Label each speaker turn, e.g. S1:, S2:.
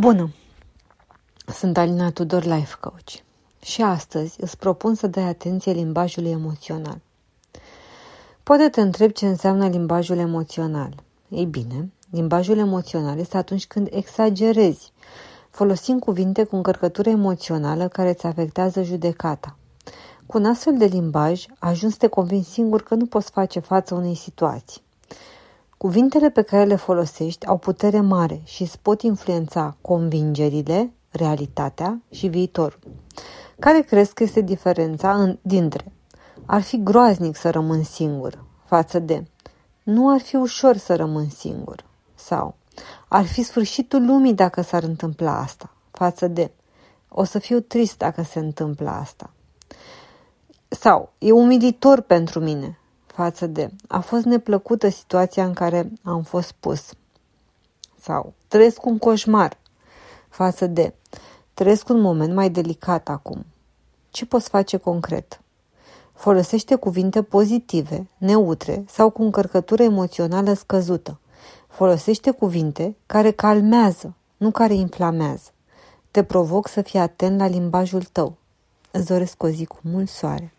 S1: Bună! Sunt Alina Tudor, Life Coach și astăzi îți propun să dai atenție limbajului emoțional. Poate te întreb ce înseamnă limbajul emoțional. Ei bine, limbajul emoțional este atunci când exagerezi, folosind cuvinte cu încărcătură emoțională care îți afectează judecata. Cu un astfel de limbaj, ajungi să te convingi singur că nu poți face față unei situații. Cuvintele pe care le folosești au putere mare și îți pot influența convingerile, realitatea și viitorul. Care crezi că este diferența în, dintre? Ar fi groaznic să rămân singur față de. Nu ar fi ușor să rămân singur. Sau ar fi sfârșitul lumii dacă s-ar întâmpla asta față de. O să fiu trist dacă se întâmplă asta. Sau e umilitor pentru mine față de a fost neplăcută situația în care am fost pus. Sau trăiesc un coșmar față de trăiesc un moment mai delicat acum. Ce poți face concret? Folosește cuvinte pozitive, neutre sau cu încărcătură emoțională scăzută. Folosește cuvinte care calmează, nu care inflamează. Te provoc să fii atent la limbajul tău. Îți doresc o zi cu mult soare.